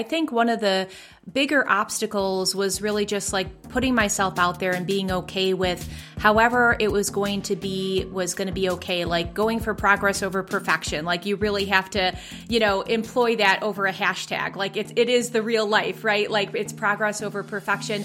I think one of the bigger obstacles was really just like putting myself out there and being okay with however it was going to be was going to be okay. Like going for progress over perfection. Like you really have to you know employ that over a hashtag. Like it's it is the real life right? Like it's progress over perfection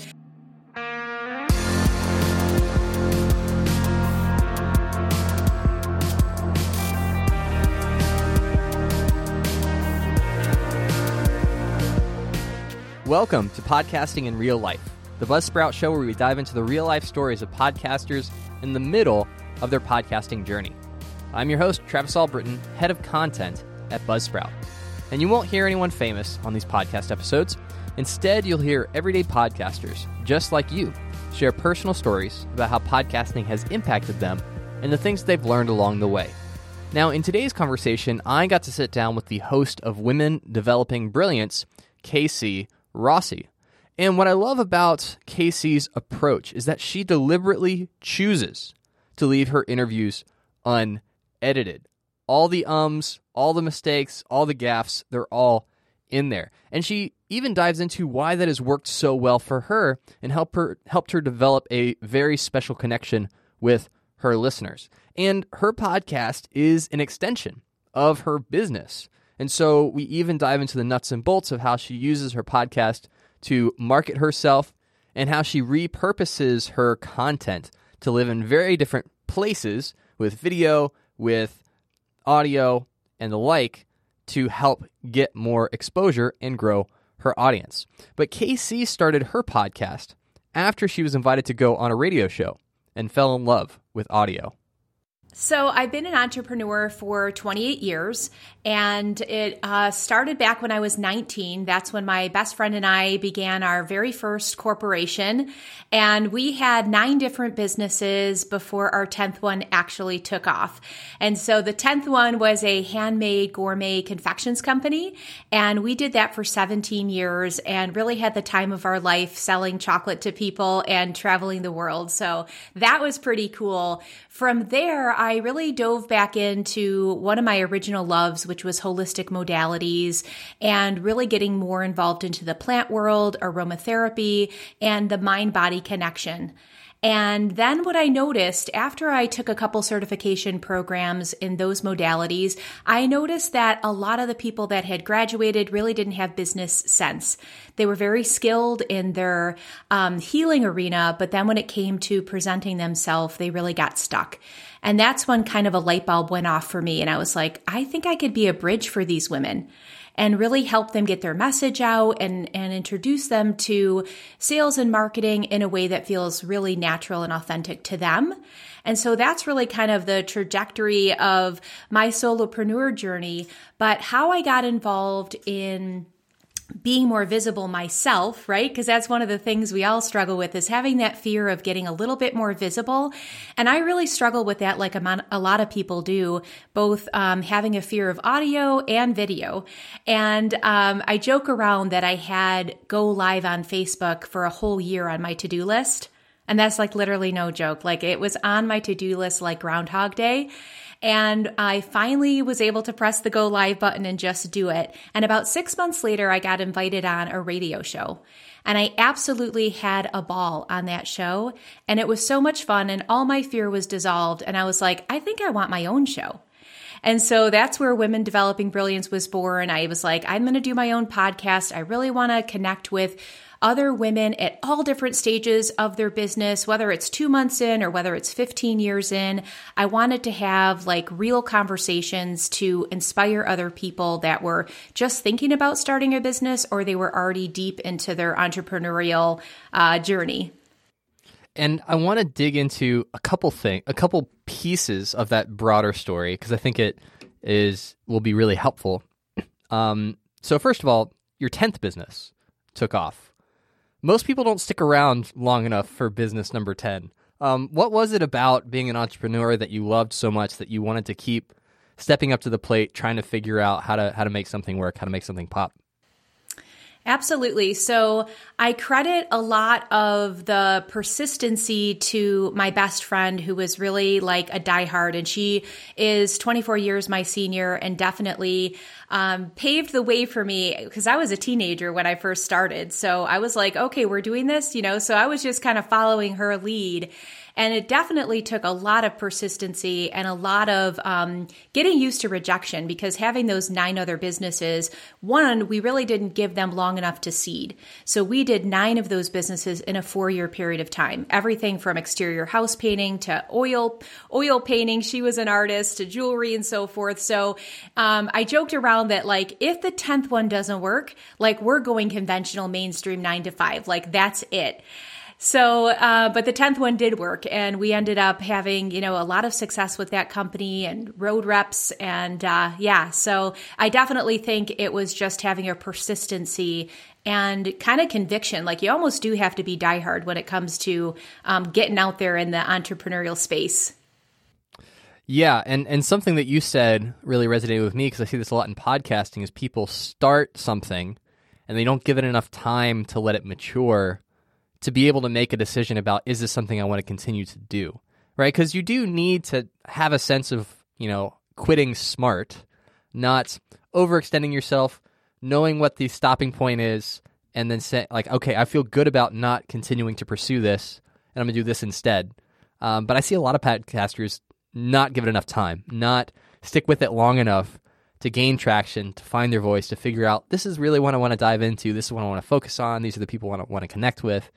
Welcome to Podcasting in Real Life, the Buzzsprout show where we dive into the real life stories of podcasters in the middle of their podcasting journey. I'm your host, Travis Albritton, head of content at Buzzsprout. And you won't hear anyone famous on these podcast episodes. Instead, you'll hear everyday podcasters, just like you, share personal stories about how podcasting has impacted them and the things they've learned along the way. Now, in today's conversation, I got to sit down with the host of Women Developing Brilliance, Casey Rossi. And what I love about Casey's approach is that she deliberately chooses to leave her interviews unedited. All the ums, all the mistakes, all the gaffes, they're all in there. And she even dives into why that has worked so well for her and help her helped her develop a very special connection with her listeners. And her podcast is an extension of her business. And so we even dive into the nuts and bolts of how she uses her podcast to market herself and how she repurposes her content to live in very different places with video, with audio, and the like to help get more exposure and grow her audience. But Casey started her podcast after she was invited to go on a radio show and fell in love with audio. So, I've been an entrepreneur for 28 years, and it uh, started back when I was 19. That's when my best friend and I began our very first corporation. And we had nine different businesses before our 10th one actually took off. And so, the 10th one was a handmade gourmet confections company. And we did that for 17 years and really had the time of our life selling chocolate to people and traveling the world. So, that was pretty cool. From there, I really dove back into one of my original loves, which was holistic modalities and really getting more involved into the plant world, aromatherapy, and the mind body connection. And then what I noticed after I took a couple certification programs in those modalities, I noticed that a lot of the people that had graduated really didn't have business sense. They were very skilled in their um, healing arena, but then when it came to presenting themselves, they really got stuck. And that's when kind of a light bulb went off for me. And I was like, I think I could be a bridge for these women and really help them get their message out and, and introduce them to sales and marketing in a way that feels really natural and authentic to them. And so that's really kind of the trajectory of my solopreneur journey. But how I got involved in being more visible myself, right? Because that's one of the things we all struggle with is having that fear of getting a little bit more visible. And I really struggle with that, like a, lot of people do, both um, having a fear of audio and video. And um, I joke around that I had go live on Facebook for a whole year on my to do list. And that's like literally no joke. Like it was on my to do list like Groundhog Day. And I finally was able to press the go live button and just do it. And about six months later, I got invited on a radio show. And I absolutely had a ball on that show. And it was so much fun, and all my fear was dissolved. And I was like, I think I want my own show. And so that's where Women Developing Brilliance was born. I was like, I'm going to do my own podcast. I really want to connect with other women at all different stages of their business, whether it's two months in or whether it's 15 years in. I wanted to have like real conversations to inspire other people that were just thinking about starting a business or they were already deep into their entrepreneurial uh, journey. And I want to dig into a couple thing, a couple pieces of that broader story because I think it is will be really helpful. Um, so first of all, your tenth business took off most people don't stick around long enough for business number 10. Um, what was it about being an entrepreneur that you loved so much that you wanted to keep stepping up to the plate, trying to figure out how to how to make something work, how to make something pop? Absolutely. So I credit a lot of the persistency to my best friend who was really like a diehard and she is 24 years my senior and definitely um, paved the way for me because I was a teenager when I first started. So I was like, okay, we're doing this, you know. So I was just kind of following her lead. And it definitely took a lot of persistency and a lot of um, getting used to rejection because having those nine other businesses, one, we really didn't give them long enough to seed. So we did nine of those businesses in a four year period of time. Everything from exterior house painting to oil, oil painting. She was an artist to jewelry and so forth. So um, I joked around that like if the 10th one doesn't work, like we're going conventional mainstream nine to five. Like that's it. So, uh, but the 10th one did work and we ended up having, you know, a lot of success with that company and road reps. And, uh, yeah, so I definitely think it was just having a persistency and kind of conviction. Like you almost do have to be diehard when it comes to um, getting out there in the entrepreneurial space. Yeah, and and something that you said really resonated with me because I see this a lot in podcasting is people start something and they don't give it enough time to let it mature to be able to make a decision about is this something I want to continue to do, right? Because you do need to have a sense of you know quitting smart, not overextending yourself, knowing what the stopping point is, and then say like, okay, I feel good about not continuing to pursue this, and I'm gonna do this instead. Um, but I see a lot of podcasters not give it enough time, not stick with it long enough to gain traction, to find their voice, to figure out this is really what I want to dive into. This is what I want to focus on. These are the people I want to connect with.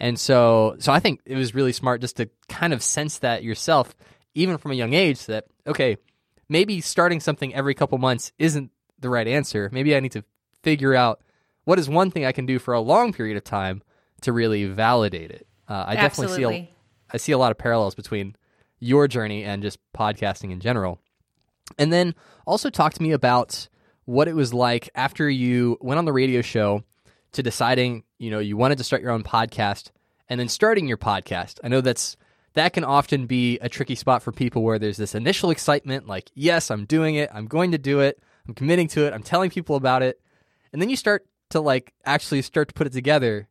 And so, so I think it was really smart just to kind of sense that yourself, even from a young age, that okay, maybe starting something every couple months isn't the right answer. Maybe I need to figure out what is one thing I can do for a long period of time to really validate it. Uh, I Absolutely. definitely see a, I see a lot of parallels between your journey and just podcasting in general. And then also talk to me about what it was like after you went on the radio show to deciding, you know, you wanted to start your own podcast and then starting your podcast. I know that's that can often be a tricky spot for people where there's this initial excitement like, yes, I'm doing it, I'm going to do it, I'm committing to it, I'm telling people about it. And then you start to like actually start to put it together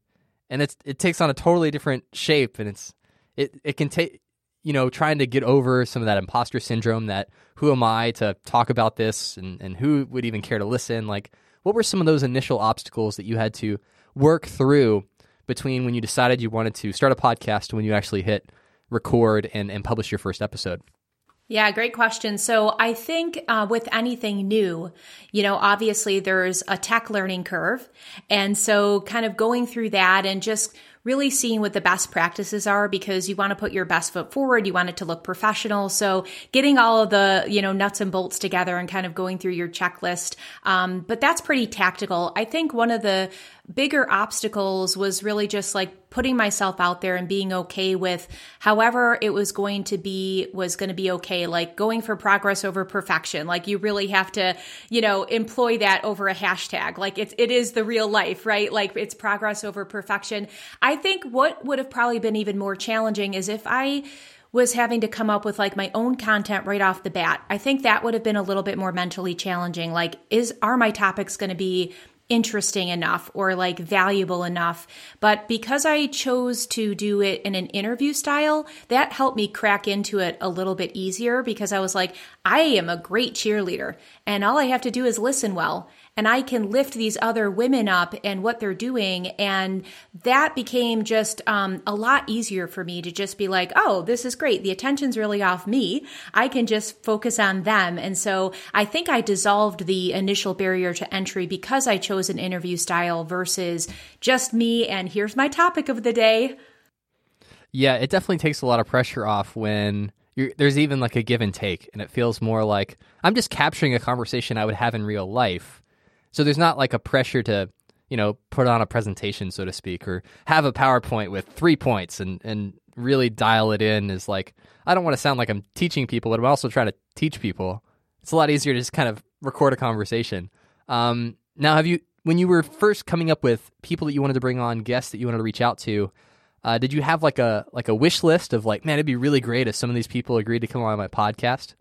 and it's it takes on a totally different shape and it's it it can take you know, trying to get over some of that imposter syndrome that who am I to talk about this and, and who would even care to listen? Like, what were some of those initial obstacles that you had to work through between when you decided you wanted to start a podcast when you actually hit record and, and publish your first episode? Yeah, great question. So I think uh, with anything new, you know, obviously there's a tech learning curve. And so kind of going through that and just really seeing what the best practices are because you want to put your best foot forward. You want it to look professional. So getting all of the, you know, nuts and bolts together and kind of going through your checklist. Um, but that's pretty tactical. I think one of the bigger obstacles was really just like putting myself out there and being okay with however it was going to be was going to be okay. Like going for progress over perfection. Like you really have to you know employ that over a hashtag. Like it's it is the real life right? Like it's progress over perfection. I think what would have probably been even more challenging is if i was having to come up with like my own content right off the bat. I think that would have been a little bit more mentally challenging. Like, is are my topics going to be interesting enough or like valuable enough. But because I chose to do it in an interview style, that helped me crack into it a little bit easier because I was like, I am a great cheerleader and all I have to do is listen well and I can lift these other women up and what they're doing. And that became just um, a lot easier for me to just be like, oh, this is great. The attention's really off me. I can just focus on them. And so I think I dissolved the initial barrier to entry because I chose an interview style versus just me and here's my topic of the day. Yeah, it definitely takes a lot of pressure off when there's even like a give and take, and it feels more like I'm just capturing a conversation I would have in real life so there's not like a pressure to, you know, put on a presentation, so to speak, or have a PowerPoint with three points and, and really dial it in is like, I don't want to sound like I'm teaching people, but I'm also trying to teach people. It's a lot easier to just kind of record a conversation. Um, now, have you, when you were first coming up with people that you wanted to bring on, guests that you wanted to reach out to, uh, did you have like a like a wish list of like, man, it'd be really great if some of these people agreed to come on my podcast?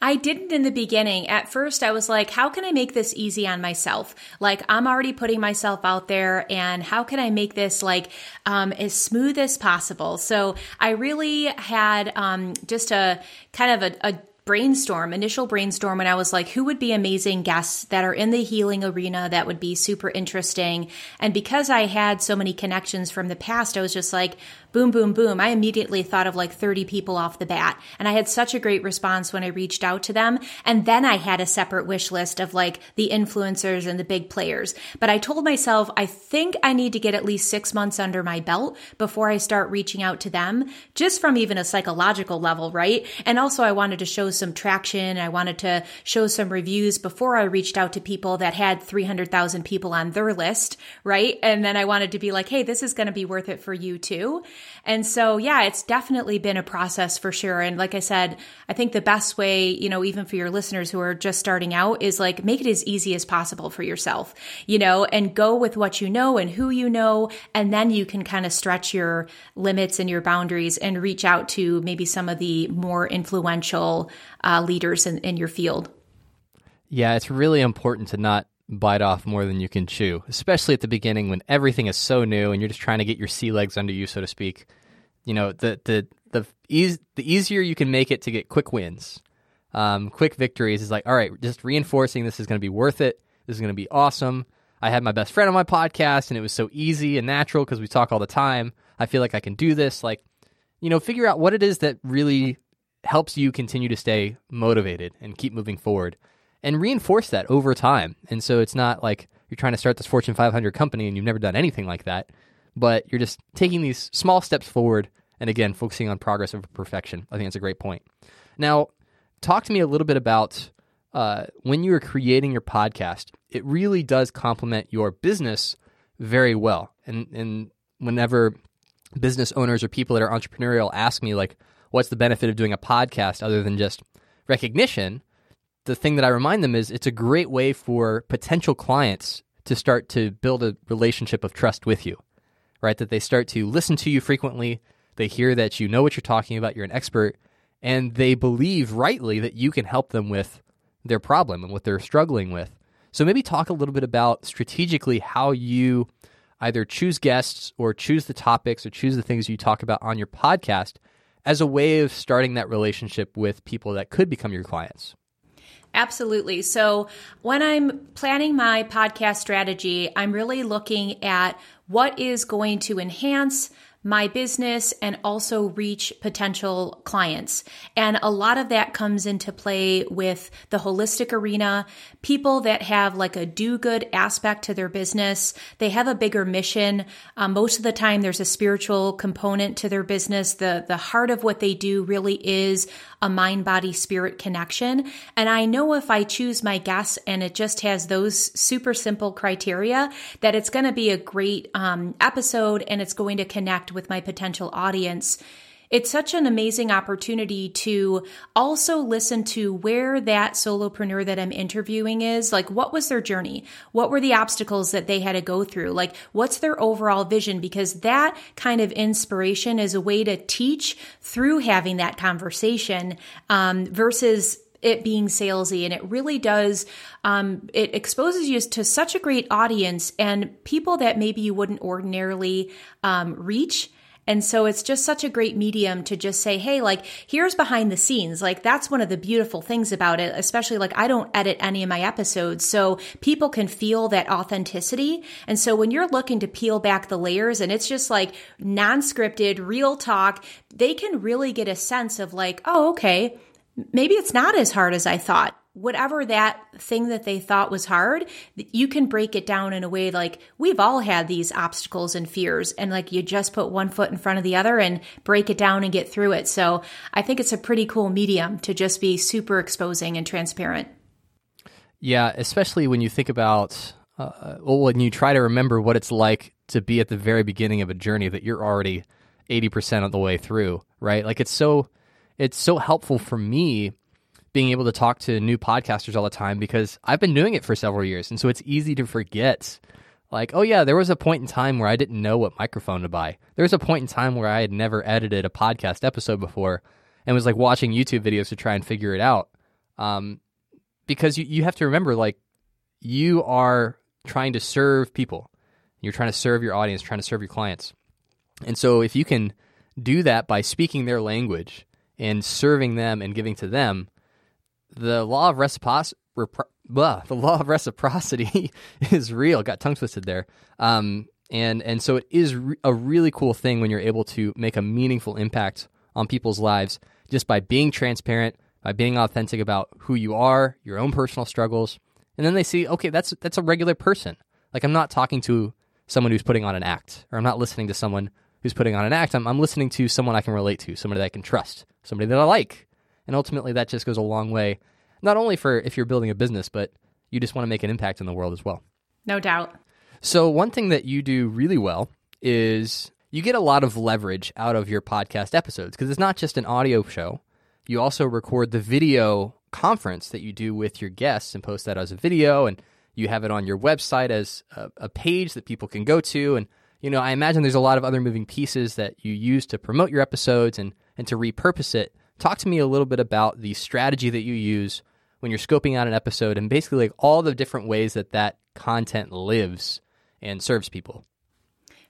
I didn't in the beginning. At first, I was like, how can I make this easy on myself? Like, I'm already putting myself out there, and how can I make this like um, as smooth as possible? So, I really had um, just a kind of a, a brainstorm, initial brainstorm, when I was like, who would be amazing guests that are in the healing arena that would be super interesting? And because I had so many connections from the past, I was just like, boom, boom, boom. I immediately thought of like 30 people off the bat. And I had such a great response when I reached out to them. And then I had a separate wish list of like the influencers and the big players. But I told myself, I think I need to get at least six months under my belt before I start reaching out to them, just from even a psychological level, right? And also, I wanted to show some traction. I wanted to show some reviews before I reached out to people that had 300,000 people on their list, right? And then I wanted to be like, hey, this is going to be worth it for you too. And so, yeah, it's definitely been a process for sure. And like I said, I think the best way, you know, even for your listeners who are just starting out is like make it as easy as possible for yourself, you know, and go with what you know and who you know. And then you can kind of stretch your limits and your boundaries and reach out to maybe some of the more influential uh, leaders in, in your field. Yeah, it's really important to not bite off more than you can chew, especially at the beginning when everything is so new and you're just trying to get your sea legs under you, so to speak. You know, the the the ease the easier you can make it to get quick wins, um, quick victories is like, all right, just reinforcing this is going to be worth it. This is going to be awesome. I had my best friend on my podcast, and it was so easy and natural because we talk all the time. I feel like I can do this. Like, you know, figure out what it is that really helps you continue to stay motivated and keep moving forward and reinforce that over time. And so it's not like you're trying to start this Fortune 500 company and you've never done anything like that, but you're just taking these small steps forward and again, focusing on progress over perfection. I think that's a great point. Now, talk to me a little bit about uh, when you were creating your podcast. It really does complement your business very well. And, and whenever business owners or people that are entrepreneurial ask me, like, what's the benefit of doing a podcast other than just recognition? The thing that I remind them is it's a great way for potential clients to start to build a relationship of trust with you, right? That they start to listen to you frequently. They hear that you know what you're talking about, you're an expert, and they believe rightly that you can help them with their problem and what they're struggling with. So maybe talk a little bit about strategically how you either choose guests or choose the topics or choose the things you talk about on your podcast as a way of starting that relationship with people that could become your clients. Absolutely. So, when I'm planning my podcast strategy, I'm really looking at what is going to enhance my business and also reach potential clients. And a lot of that comes into play with the holistic arena. People that have like a do good aspect to their business, they have a bigger mission. Um, most of the time, there's a spiritual component to their business. The, the heart of what they do really is a mind, body, spirit connection. And I know if I choose my guests and it just has those super simple criteria, that it's going to be a great um, episode and it's going to connect with my potential audience. It's such an amazing opportunity to also listen to where that solopreneur that I'm interviewing is. Like, what was their journey? What were the obstacles that they had to go through? Like, what's their overall vision? Because that kind of inspiration is a way to teach through having that conversation um, versus it being salesy and it really does um, it exposes you to such a great audience and people that maybe you wouldn't ordinarily um, reach and so it's just such a great medium to just say, hey, like, here's behind the scenes. Like, that's one of the beautiful things about it, especially like I don't edit any of my episodes. So people can feel that authenticity. And so when you're looking to peel back the layers and it's just like non scripted, real talk, they can really get a sense of like, oh, okay, maybe it's not as hard as I thought whatever that thing that they thought was hard, you can break it down in a way like we've all had these obstacles and fears, and like you just put one foot in front of the other and break it down and get through it. So I think it's a pretty cool medium to just be super exposing and transparent. Yeah, especially when you think about, uh, well, when you try to remember what it's like to be at the very beginning of a journey that you're already 80% of the way through, right? Like it's so, it's so helpful for me being able to talk to new podcasters all the time because I've been doing it for several years. And so it's easy to forget. Like, oh, yeah, there was a point in time where I didn't know what microphone to buy. There was a point in time where I had never edited a podcast episode before and was like watching YouTube videos to try and figure it out. Um, because you, you have to remember, like, you are trying to serve people. You're trying to serve your audience, trying to serve your clients. And so if you can do that by speaking their language and serving them and giving to them, the law of reciprocity, the law of reciprocity is real. Got tongue twisted there. Um, and and so it is re- a really cool thing when you're able to make a meaningful impact on people's lives just by being transparent, by being authentic about who you are, your own personal struggles, and then they see, okay, that's that's a regular person. Like I'm not talking to someone who's putting on an act, or I'm not listening to someone who's putting on an act. I'm, I'm listening to someone I can relate to, somebody that I can trust, somebody that I like, and ultimately that just goes a long way, not only for if you're building a business, but you just want to make an impact in the world as well. No doubt. So one thing that you do really well is you get a lot of leverage out of your podcast episodes because it's not just an audio show. You also record the video conference that you do with your guests and post that as a video and you have it on your website as a, a, page that people can go to and you know i imagine there's a lot of other moving pieces that you use to promote your episodes and and to repurpose it talk to me a little bit about the strategy that you use when you're scoping out an episode and basically like all the different ways that that content lives and serves people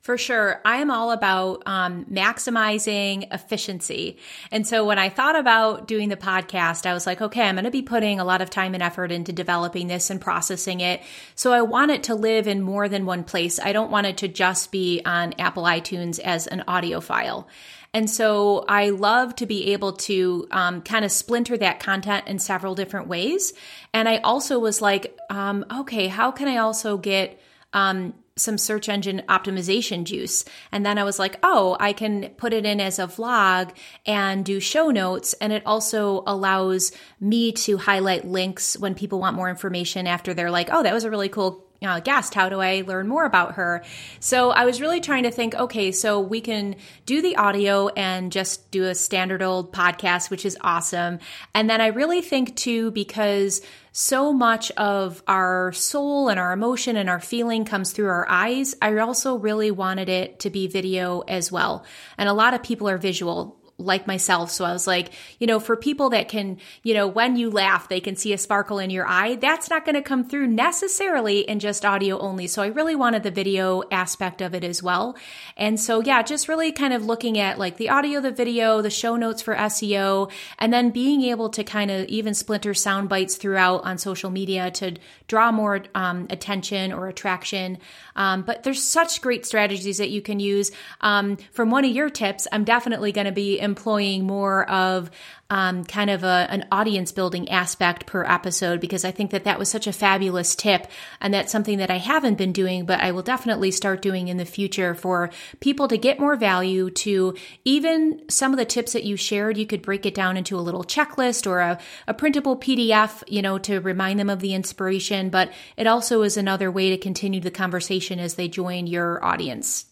for sure. I am all about um, maximizing efficiency. And so when I thought about doing the podcast, I was like, okay, I'm going to be putting a lot of time and effort into developing this and processing it. So I want it to live in more than one place. I don't want it to just be on Apple iTunes as an audio file. And so I love to be able to um, kind of splinter that content in several different ways. And I also was like, um, okay, how can I also get um, some search engine optimization juice. And then I was like, oh, I can put it in as a vlog and do show notes. And it also allows me to highlight links when people want more information after they're like, oh, that was a really cool uh, guest. How do I learn more about her? So I was really trying to think, okay, so we can do the audio and just do a standard old podcast, which is awesome. And then I really think too, because so much of our soul and our emotion and our feeling comes through our eyes. I also really wanted it to be video as well. And a lot of people are visual like myself. So I was like, you know, for people that can, you know, when you laugh, they can see a sparkle in your eye. That's not going to come through necessarily in just audio only. So I really wanted the video aspect of it as well. And so, yeah, just really kind of looking at like the audio, the video, the show notes for SEO, and then being able to kind of even splinter sound bites throughout on social media to draw more um, attention or attraction. Um, but there's such great strategies that you can use. Um, from one of your tips, I'm definitely going to be employing more of um, kind of a, an audience building aspect per episode because I think that that was such a fabulous tip. And that's something that I haven't been doing, but I will definitely start doing in the future for people to get more value to even some of the tips that you shared. You could break it down into a little checklist or a, a printable PDF, you know, to remind them of the inspiration. But it also is another way to continue the conversation as they join your audience.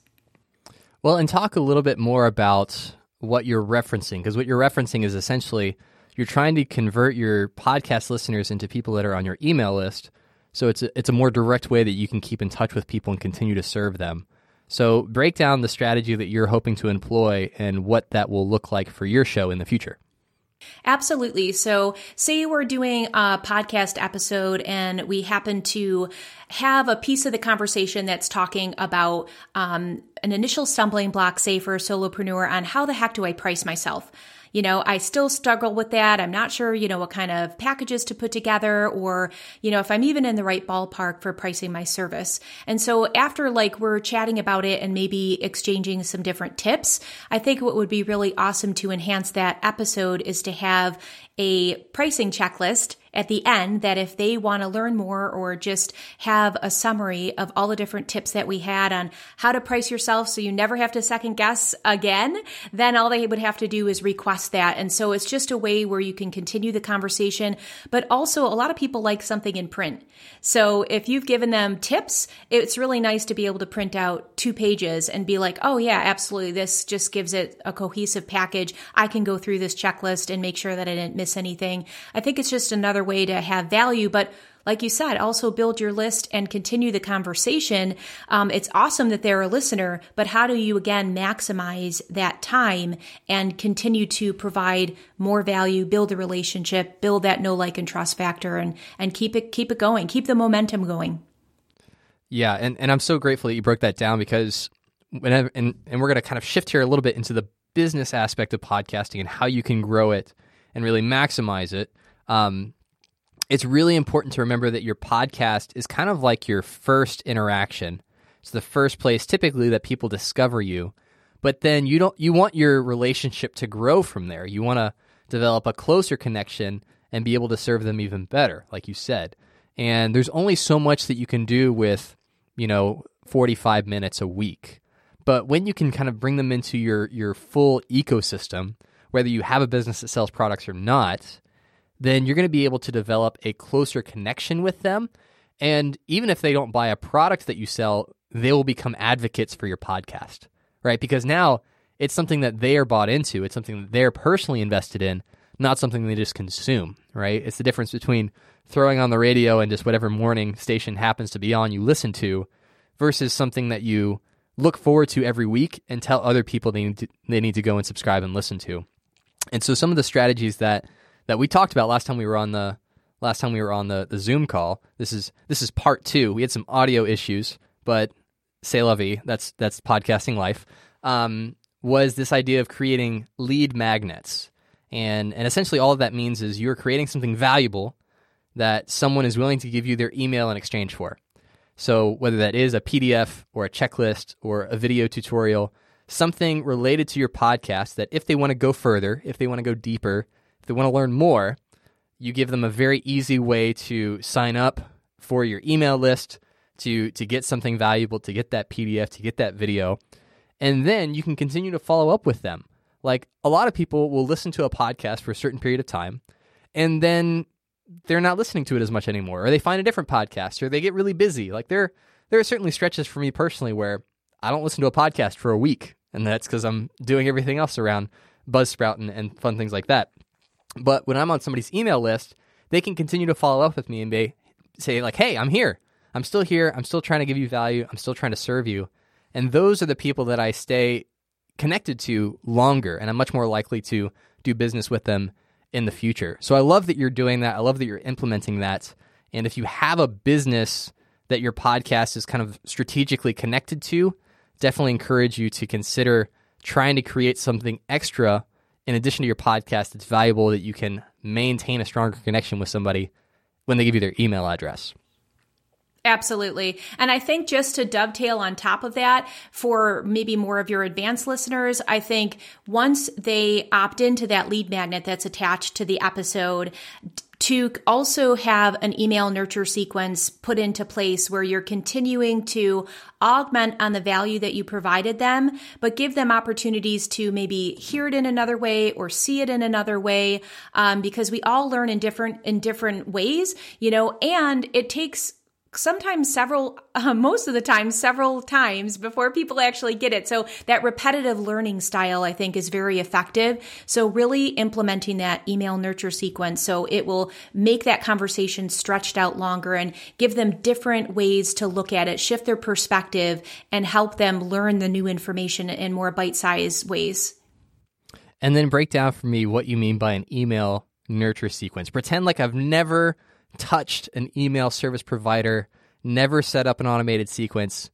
Well, and talk a little bit more about what you're referencing because what you're referencing is essentially you're trying to convert your podcast listeners into people that are on your email list. So it's a, it's a more direct way that you can keep in touch with people and continue to serve them. So break down the strategy that you're hoping to employ and what that will look like for your show in the future. Absolutely. So, say we're doing a podcast episode and we happen to have a piece of the conversation that's talking about um, an initial stumbling block, say for a solopreneur, on how the heck do I price myself? You know, I still struggle with that. I'm not sure, you know, what kind of packages to put together or, you know, if I'm even in the right ballpark for pricing my service. And so after like we're chatting about it and maybe exchanging some different tips, I think what would be really awesome to enhance that episode is to have a pricing checklist at the end that if they want to learn more or just have a summary of all the different tips that we had on how to price yourself so you never have to second guess again, then all they would have to do is request that. And so it's just a way where you can continue the conversation, but also a lot of people like something in print. So if you've given them tips, it's really nice to be able to print out two pages and be like, oh yeah, absolutely. This just gives it a cohesive package. I can go through this checklist and make sure that I didn't miss anything. I think it's just another way to have value, but like you said, also build your list and continue the conversation. Um, it's awesome that they're a listener, but how do you again maximize that time and continue to provide more value, build a relationship, build that know, like, and trust factor, and and keep it keep it going, keep the momentum going. Yeah, and, and I'm so grateful that you broke that down because whenever and, and we're going to kind of shift here a little bit into the business aspect of podcasting and how you can grow it and really maximize it. Um, it's really important to remember that your podcast is kind of like your first interaction. It's the first place typically that people discover you. But then you don't you want your relationship to grow from there. You want to develop a closer connection and be able to serve them even better, like you said. And there's only so much that you can do with, you know, 45 minutes a week. But when you can kind of bring them into your your full ecosystem, whether you have a business that sells products or not, then you're going to be able to develop a closer connection with them. And even if they don't buy a product that you sell, they will become advocates for your podcast, right? Because now it's something that they are bought into, it's something that they're personally invested in, not something they just consume, right? It's the difference between throwing on the radio and just whatever morning station happens to be on you listen to versus something that you look forward to every week and tell other people they need to, they need to go and subscribe and listen to. And so some of the strategies that that we talked about last time we were on the last time we were on the, the Zoom call. This is this is part two. We had some audio issues, but say vie. That's that's podcasting life. Um, was this idea of creating lead magnets, and and essentially all that means is you're creating something valuable that someone is willing to give you their email in exchange for. So whether that is a PDF or a checklist or a video tutorial, something related to your podcast that if they want to go further, if they want to go deeper, they want to learn more, you give them a very easy way to sign up for your email list, to to get something valuable, to get that PDF, to get that video. And then you can continue to follow up with them. Like a lot of people will listen to a podcast for a certain period of time and then they're not listening to it as much anymore or they find a different podcast or they get really busy. Like there there are certainly stretches for me personally where I don't listen to a podcast for a week and that's cuz I'm doing everything else around Buzzsprout and, and fun things like that. But when I'm on somebody's email list, they can continue to follow up with me and they say like, "Hey, I'm here. I'm still here. I'm still trying to give you value. I'm still trying to serve you." And those are the people that I stay connected to longer and I'm much more likely to do business with them in the future. So I love that you're doing that. I love that you're implementing that. And if you have a business that your podcast is kind of strategically connected to, definitely encourage you to consider trying to create something extra in addition to your podcast, it's valuable that you can maintain a stronger connection with somebody when they give you their email address. Absolutely. And I think just to dovetail on top of that, for maybe more of your advanced listeners, I think once they opt into that lead magnet that's attached to the episode, to also have an email nurture sequence put into place where you're continuing to augment on the value that you provided them, but give them opportunities to maybe hear it in another way or see it in another way, um, because we all learn in different in different ways, you know, and it takes sometimes several, uh, most of the time, several times before people actually get it. So that repetitive learning style, I think, is very effective. So really implementing that email nurture sequence so it will make that conversation stretched out longer and give them different ways to look at it, shift their perspective, and help them learn the new information in more bite sized ways. And then break down for me what you mean by an email nurture sequence. Pretend like I've never touched an email service provider, never set up an automated sequence.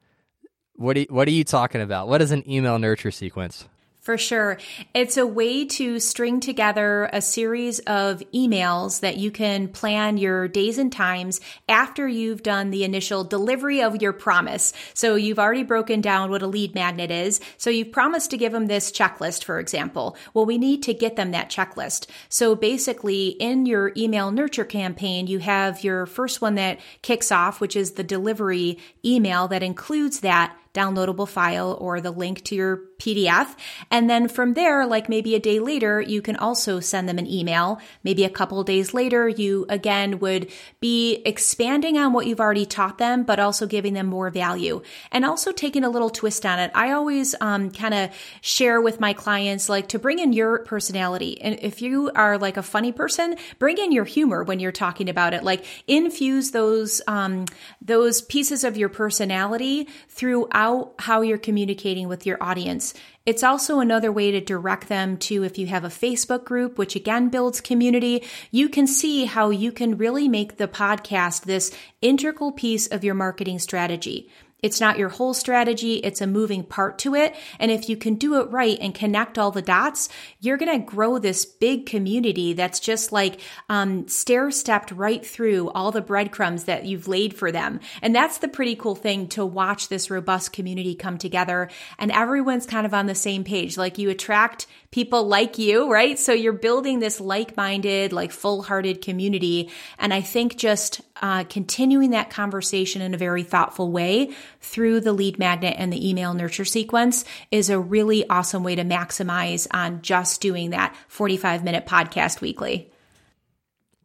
What, you, what are you talking about? What is an email nurture sequence? For sure. It's a way to string together a series of emails that you can plan your days and times after you've done the initial delivery of your promise. So you've already broken down what a lead magnet is. So you've promised to give them this checklist, for example. Well, we need to get them that checklist. So basically in your email nurture campaign, you have your first one that kicks off, which is the delivery email that includes that downloadable file or the link to your PDF. And then from there, like maybe a day later, you can also send them an email. Maybe a couple days later, you again would be expanding on what you've already taught them, but also giving them more value and also taking a little twist on it. I always um, kind of share with my clients like to bring in your personality. And if you are like a funny person, bring in your humor when you're talking about it. Like infuse those um, those pieces of your personality throughout how you're communicating with your audience. It's also another way to direct them to if you have a Facebook group, which again builds community, you can see how you can really make the podcast this integral piece of your marketing strategy. It's not your whole strategy. It's a moving part to it. And if you can do it right and connect all the dots, you're going to grow this big community that's just like um, stair stepped right through all the breadcrumbs that you've laid for them. And that's the pretty cool thing to watch this robust community come together. And everyone's kind of on the same page. Like you attract people like you, right? So you're building this like minded, like full hearted community. And I think just uh, continuing that conversation in a very thoughtful way through the lead magnet and the email nurture sequence is a really awesome way to maximize on just doing that 45 minute podcast weekly.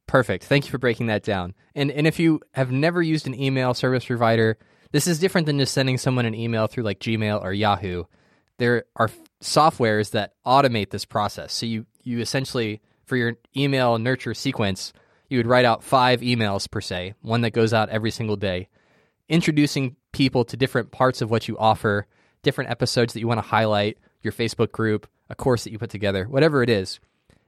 Perfect. Thank you for breaking that down. And and if you have never used an email service provider, this is different than just sending someone an email through like Gmail or Yahoo. There are softwares that automate this process. So you you essentially for your email nurture sequence, you would write out 5 emails per se, one that goes out every single day, introducing people to different parts of what you offer, different episodes that you want to highlight, your Facebook group, a course that you put together, whatever it is.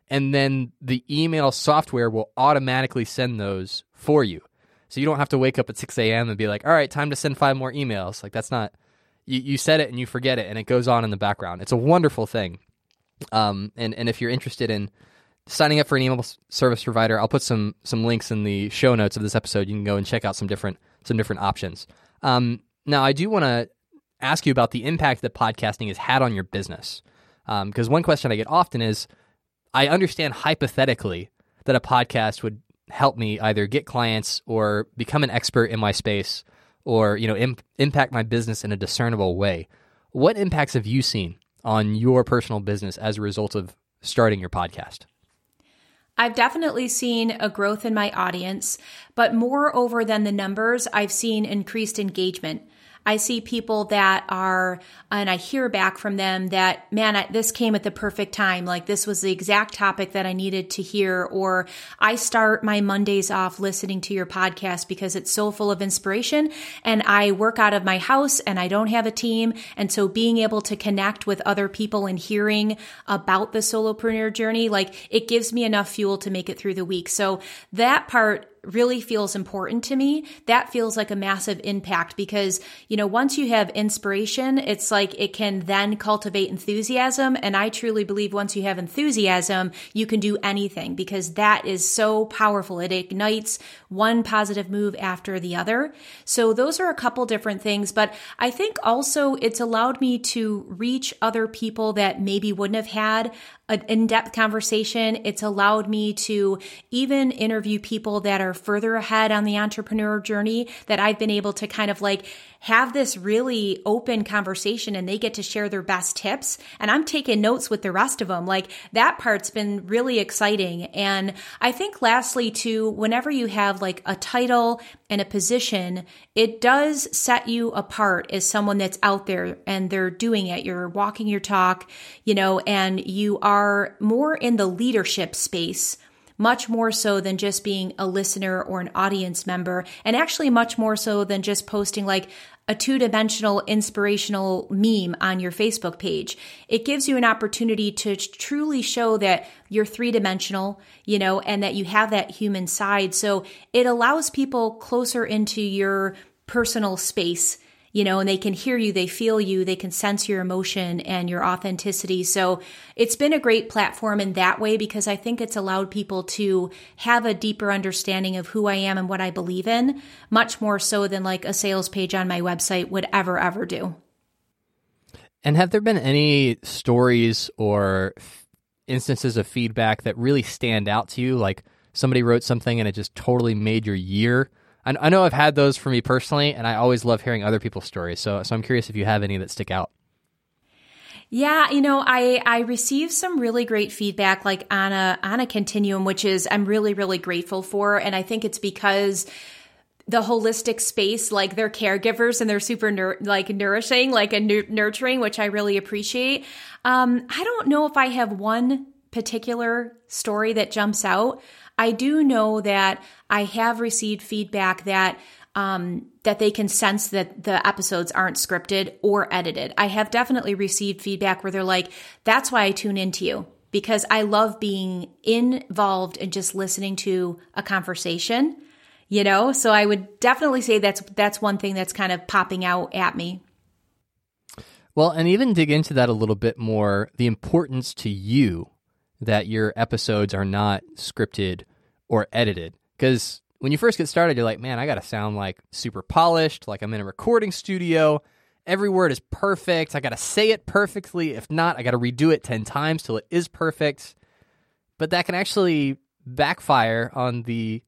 And then the email software will automatically send those for you. So you don't have to wake up at 6 a.m. and be like, all right, time to send five more emails. Like, that's not, you, you said it and you forget it and it goes on in the background. It's a wonderful thing. Um, and, and if you're interested in signing up for an email service provider, I'll put some, some links in the show notes of this episode. You can go and check out some different, some different options. Um, now, I do want to ask you about the impact that podcasting has had on your business. Because um, one question I get often is I understand hypothetically that a podcast would help me either get clients or become an expert in my space or you know imp- impact my business in a discernible way. What impacts have you seen on your personal business as a result of starting your podcast? I've definitely seen a growth in my audience, but moreover than the numbers, I've seen increased engagement. I see people that are, and I hear back from them that, man, I, this came at the perfect time. Like this was the exact topic that I needed to hear. Or I start my Mondays off listening to your podcast because it's so full of inspiration. And I work out of my house and I don't have a team. And so being able to connect with other people and hearing about the solopreneur journey, like it gives me enough fuel to make it through the week. So that part really feels important to me, that feels like a massive impact because, you know, once you have inspiration, it's like it can then cultivate enthusiasm. And I truly believe once you have enthusiasm, you can do anything because that is so powerful. It ignites one positive move after the other. So those are a couple different things, but I think also it's allowed me to reach other people that maybe wouldn't have had an in-depth conversation. It's allowed me to even interview people that are further ahead on the entrepreneur journey that I've been able to kind of like have this really open conversation and they get to share their best tips. And I'm taking notes with the rest of them. Like that part's been really exciting. And I think lastly too, whenever you have like a title and a position, it does set you apart as someone that's out there and they're doing it. You're walking your talk, you know, and you are more in the leadership space much more so than just being a listener or an audience member, and actually much more so than just posting like a two dimensional inspirational meme on your Facebook page. It gives you an opportunity to truly show that you're three dimensional, you know, and that you have that human side. So it allows people closer into your personal space you know, and they can hear you, they feel you, they can sense your emotion and your authenticity. So it's been a great platform in that way because I think it's allowed people to have a deeper understanding of who I am and what I believe in, much more so than like a sales page on my website would ever, ever do. And have there been any stories or instances of feedback that really stand out to you? Like somebody wrote something and it just totally made your year? I, I know I've had those for me personally, and I always love hearing other people's stories. So, so I'm curious if you have any that stick out. Yeah, you know, I I received some really great feedback like on a on a continuum which is I'm really really grateful for and I think it's because the holistic space like they're caregivers and they're super nur- like nourishing like a nurturing which I really appreciate. Um I don't know if I have one particular story that jumps out. I do know that I have received feedback that um, that they can sense that the episodes aren't scripted or edited. I have definitely received feedback where they're like, "That's why I tune into you." Because I love being involved and just listening to a conversation you know? So I would definitely say that's that's one thing that's kind of popping out at me. Well, and even dig into that a little bit more, the importance to you that your episodes are not scripted or edited because when you first get started, you're like, man, I got to sound like super polished, like I'm in a recording studio. Every word is perfect. I got to say it perfectly. If not, I got to redo it 10 times till it is perfect. But that can actually backfire on the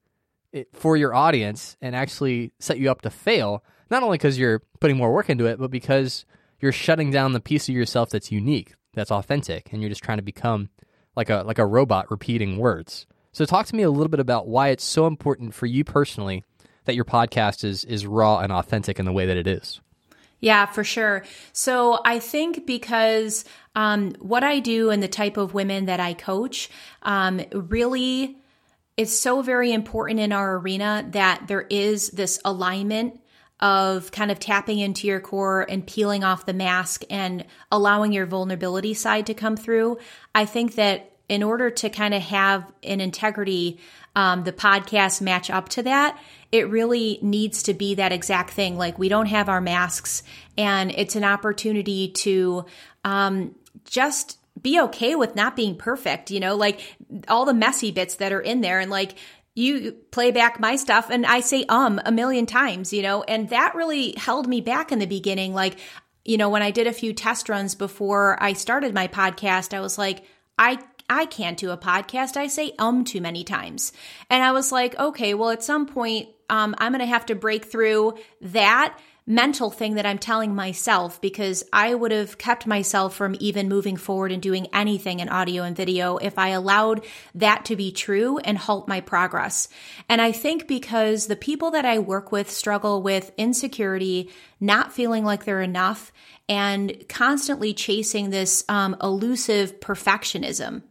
it, for your audience and actually set you up to fail, not only because you're putting more work into it, but because you're shutting down the piece of yourself that's unique, that's authentic, and you're just trying to become like a like a robot repeating words. So talk to me a little bit about why it's so important for you personally that your podcast is is raw and authentic in the way that it is. Yeah, for sure. So I think because um, what I do and the type of women that I coach um, really is so very important in our arena that there is this alignment of kind of tapping into your core and peeling off the mask and allowing your vulnerability side to come through. I think that in order to kind of have an integrity, um, the podcast match up to that, it really needs to be that exact thing. Like we don't have our masks, and it's an opportunity to um, just be okay with not being perfect, you know, like all the messy bits that are in there. And like you play back my stuff and I say um a million times, you know, and that really held me back in the beginning. Like, you know, when I did a few test runs before I started my podcast, I was like, I I can't do a podcast. I say um too many times. And I was like, okay, well, at some point, um, I'm going to have to break through that mental thing that I'm telling myself because I would have kept myself from even moving forward and doing anything in audio and video if I allowed that to be true and halt my progress. And I think because the people that I work with struggle with insecurity, not feeling like they're enough, and constantly chasing this um, elusive perfectionism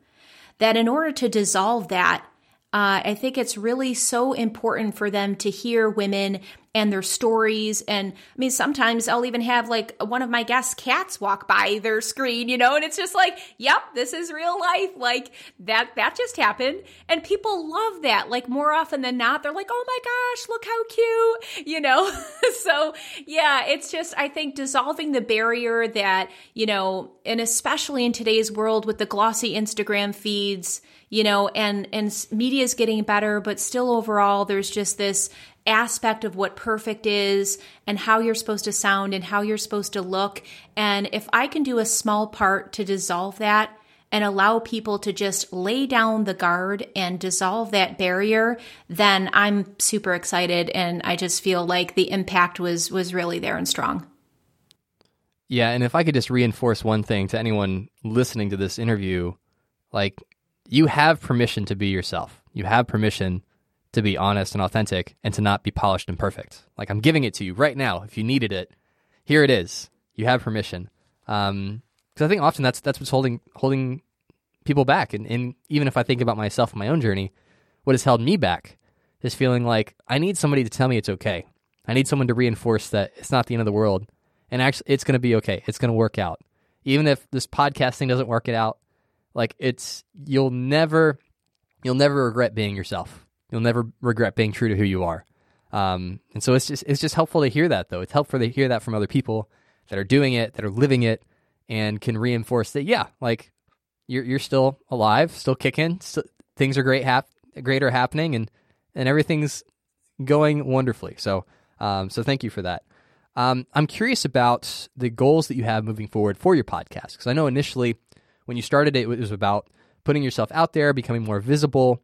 that in order to dissolve that, uh, I think it's really so important for them to hear women and their stories. And I mean, sometimes I'll even have like one of my guests' cats walk by their screen, you know, and it's just like, yep, this is real life. Like that, that just happened. And people love that. Like more often than not, they're like, oh my gosh, look how cute, you know? so yeah, it's just, I think dissolving the barrier that, you know, and especially in today's world with the glossy Instagram feeds, you know, and, and media is getting better, but still overall, there's just this aspect of what perfect is and how you're supposed to sound and how you're supposed to look. And if I can do a small part to dissolve that and allow people to just lay down the guard and dissolve that barrier, then I'm super excited and I just feel like the impact was was really there and strong. Yeah, and if I could just reinforce one thing to anyone listening to this interview, like you have permission to be yourself. You have permission to be honest and authentic and to not be polished and perfect. Like I'm giving it to you right now. If you needed it, here it is. You have permission. Um, because I think often that's that's what's holding holding people back. And, and even if I think about myself and my own journey, what has held me back is feeling like I need somebody to tell me it's okay. I need someone to reinforce that it's not the end of the world, and actually it's going to be okay. It's going to work out. Even if this podcasting doesn't work it out, like it's you'll never you'll never regret being yourself. You'll never regret being true to who you are. Um, and so it's just it's just helpful to hear that though. It's helpful to hear that from other people that are doing it, that are living it, and can reinforce that yeah, like you're you're still alive, still kicking, still, things are great hap- great are happening, and and everything's going wonderfully. So um, so thank you for that. Um, I'm curious about the goals that you have moving forward for your podcast because I know initially when you started it, it was about putting yourself out there, becoming more visible,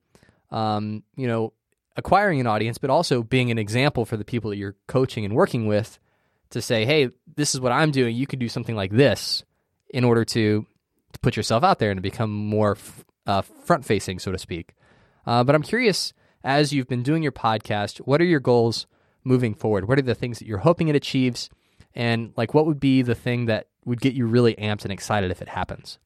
um, you know, acquiring an audience, but also being an example for the people that you're coaching and working with to say, hey, this is what I'm doing. You could do something like this in order to, to put yourself out there and to become more f- uh, front facing, so to speak. Uh, but I'm curious, as you've been doing your podcast, what are your goals moving forward? What are the things that you're hoping it achieves? And like, what would be the thing that would get you really amped and excited if it happens?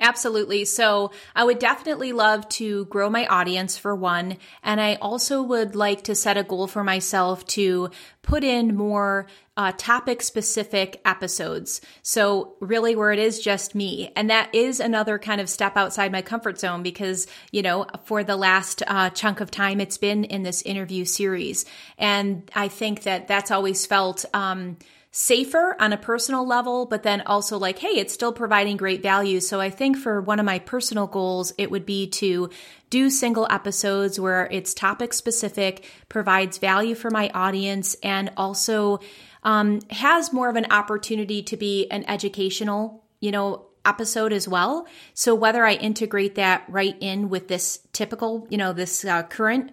Absolutely. So I would definitely love to grow my audience for one. And I also would like to set a goal for myself to put in more uh, topic specific episodes. So really where it is just me. And that is another kind of step outside my comfort zone because, you know, for the last uh, chunk of time, it's been in this interview series. And I think that that's always felt, um, safer on a personal level, but then also like, hey, it's still providing great value. So I think for one of my personal goals, it would be to do single episodes where it's topic specific, provides value for my audience, and also um, has more of an opportunity to be an educational, you know, episode as well. So whether I integrate that right in with this typical, you know, this uh, current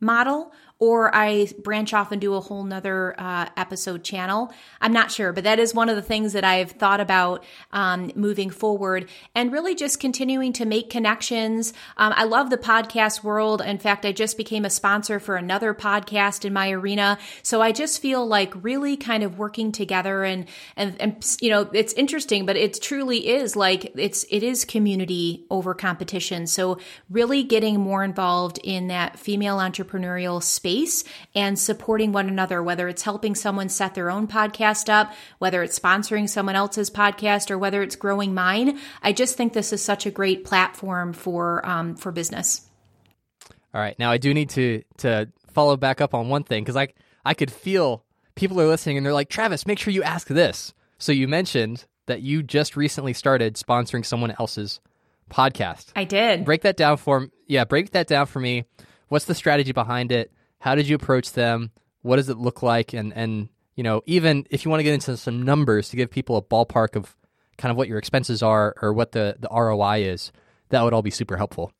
model or I branch off and do a whole nother uh, episode channel. I'm not sure, but that is one of the things that I've thought about um, moving forward and really just continuing to make connections. Um, I love the podcast world. In fact, I just became a sponsor for another podcast in my arena. So I just feel like really kind of working together and, and, and you know, it's interesting, but it truly is like it's, it is community over competition. So really getting more involved in that female entrepreneurial space space and supporting one another, whether it's helping someone set their own podcast up, whether it's sponsoring someone else's podcast, or whether it's growing mine. I just think this is such a great platform for um, for business. All right, now I do need to to follow back up on one thing because I I could feel people are listening and they're like, Travis, make sure you ask this. So you mentioned that you just recently started sponsoring someone else's podcast. I did. Break that down for yeah, break that down for me. What's the strategy behind it? How did you approach them? What does it look like? And and you know, even if you want to get into some numbers to give people a ballpark of kind of what your expenses are or what the the ROI is, that would all be super helpful.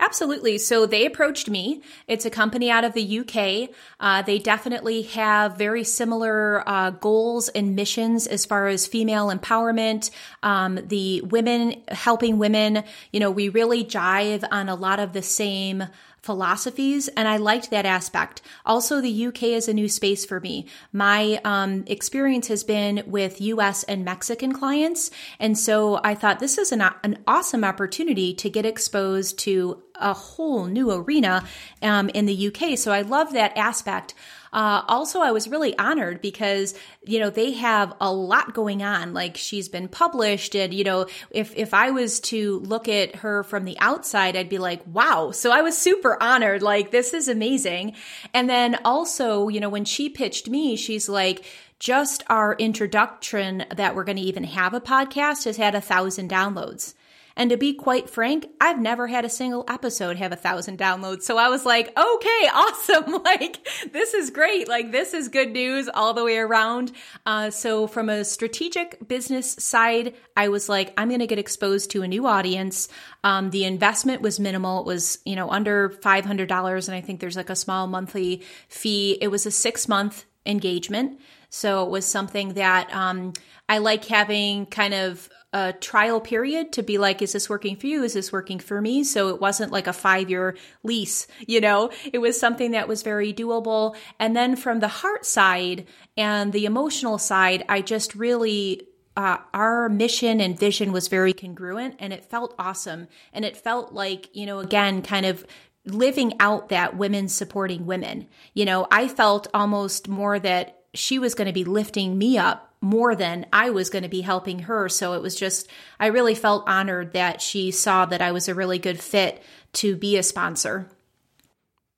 Absolutely. So they approached me. It's a company out of the UK. Uh, they definitely have very similar uh, goals and missions as far as female empowerment, um, the women helping women. You know, we really jive on a lot of the same philosophies, and I liked that aspect. Also, the UK is a new space for me. My um, experience has been with US and Mexican clients, and so I thought this is an, an awesome opportunity to get exposed to a whole new arena um, in the UK. So I love that aspect. Uh, also, I was really honored because you know they have a lot going on. Like she's been published, and you know if if I was to look at her from the outside, I'd be like, wow. So I was super honored. Like this is amazing. And then also, you know, when she pitched me, she's like just our introduction that we're going to even have a podcast has had a thousand downloads. And to be quite frank, I've never had a single episode have a thousand downloads. So I was like, okay, awesome. Like, this is great. Like, this is good news all the way around. Uh, so from a strategic business side, I was like, I'm going to get exposed to a new audience. Um, the investment was minimal. It was, you know, under $500. And I think there's like a small monthly fee. It was a six month engagement. So it was something that um, I like having kind of a trial period to be like, is this working for you? Is this working for me? So it wasn't like a five year lease, you know, it was something that was very doable. And then from the heart side and the emotional side, I just really uh, our mission and vision was very congruent and it felt awesome. And it felt like, you know, again, kind of living out that women supporting women. You know, I felt almost more that she was going to be lifting me up more than I was going to be helping her. So it was just, I really felt honored that she saw that I was a really good fit to be a sponsor.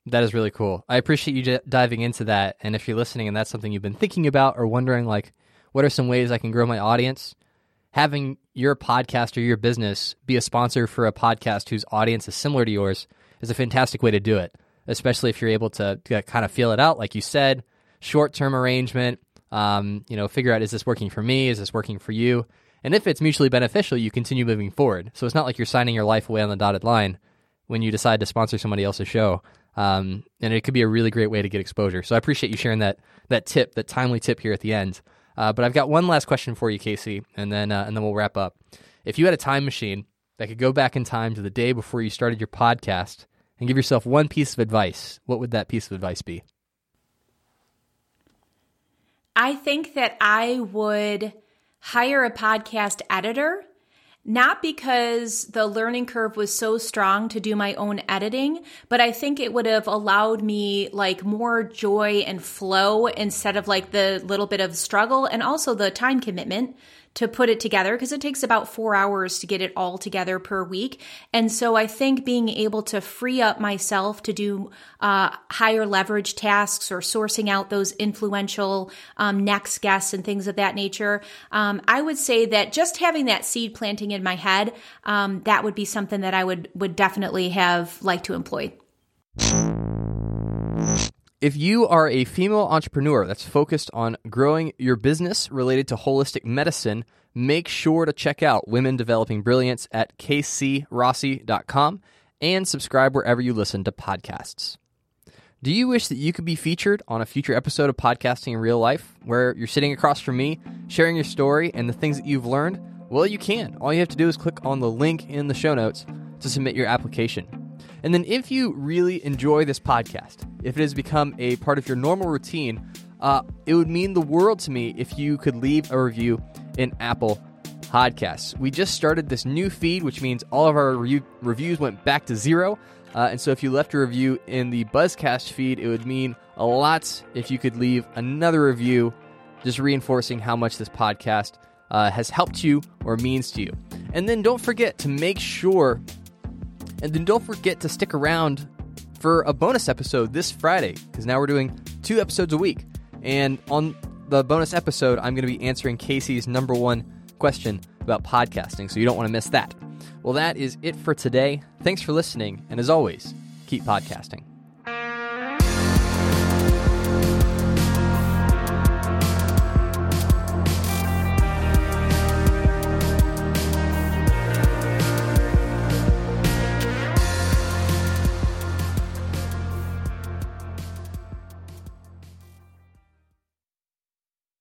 That is really cool. I appreciate you diving into that. And if you're listening and that's something you've been thinking about or wondering, like, what are some ways I can grow my audience? Having your podcast or your business be a sponsor for a podcast whose audience is similar to yours is a fantastic way to do it, especially if you're able to, to kind of feel it out, like you said, short term arrangement, um, you know, figure out is this working for me? Is this working for you? And if it's mutually beneficial, you continue moving forward. So it's not like you're signing your life away on the dotted line when you decide to sponsor somebody else's show. Um, and it could be a really great way to get exposure. So I appreciate you sharing that that tip, that timely tip here at the end. Uh, but I've got one last question for you, Casey, and then uh, and then we'll wrap up. If you had a time machine that could go back in time to the day before you started your podcast and give yourself one piece of advice, what would that piece of advice be? I think that I would hire a podcast editor not because the learning curve was so strong to do my own editing, but I think it would have allowed me like more joy and flow instead of like the little bit of struggle and also the time commitment to put it together because it takes about four hours to get it all together per week. And so I think being able to free up myself to do uh, higher leverage tasks or sourcing out those influential um, next guests and things of that nature, um, I would say that just having that seed planting in my head, um, that would be something that I would would definitely have liked to employ. If you are a female entrepreneur that's focused on growing your business related to holistic medicine, make sure to check out Women Developing Brilliance at kcrossi.com and subscribe wherever you listen to podcasts. Do you wish that you could be featured on a future episode of Podcasting in Real Life where you're sitting across from me, sharing your story and the things that you've learned? Well, you can. All you have to do is click on the link in the show notes to submit your application. And then, if you really enjoy this podcast, if it has become a part of your normal routine, uh, it would mean the world to me if you could leave a review in Apple Podcasts. We just started this new feed, which means all of our re- reviews went back to zero. Uh, and so, if you left a review in the Buzzcast feed, it would mean a lot if you could leave another review, just reinforcing how much this podcast uh, has helped you or means to you. And then don't forget to make sure and then don't forget to stick around for a bonus episode this Friday, because now we're doing two episodes a week. And on the bonus episode, I'm going to be answering Casey's number one question about podcasting, so you don't want to miss that. Well, that is it for today. Thanks for listening, and as always, keep podcasting.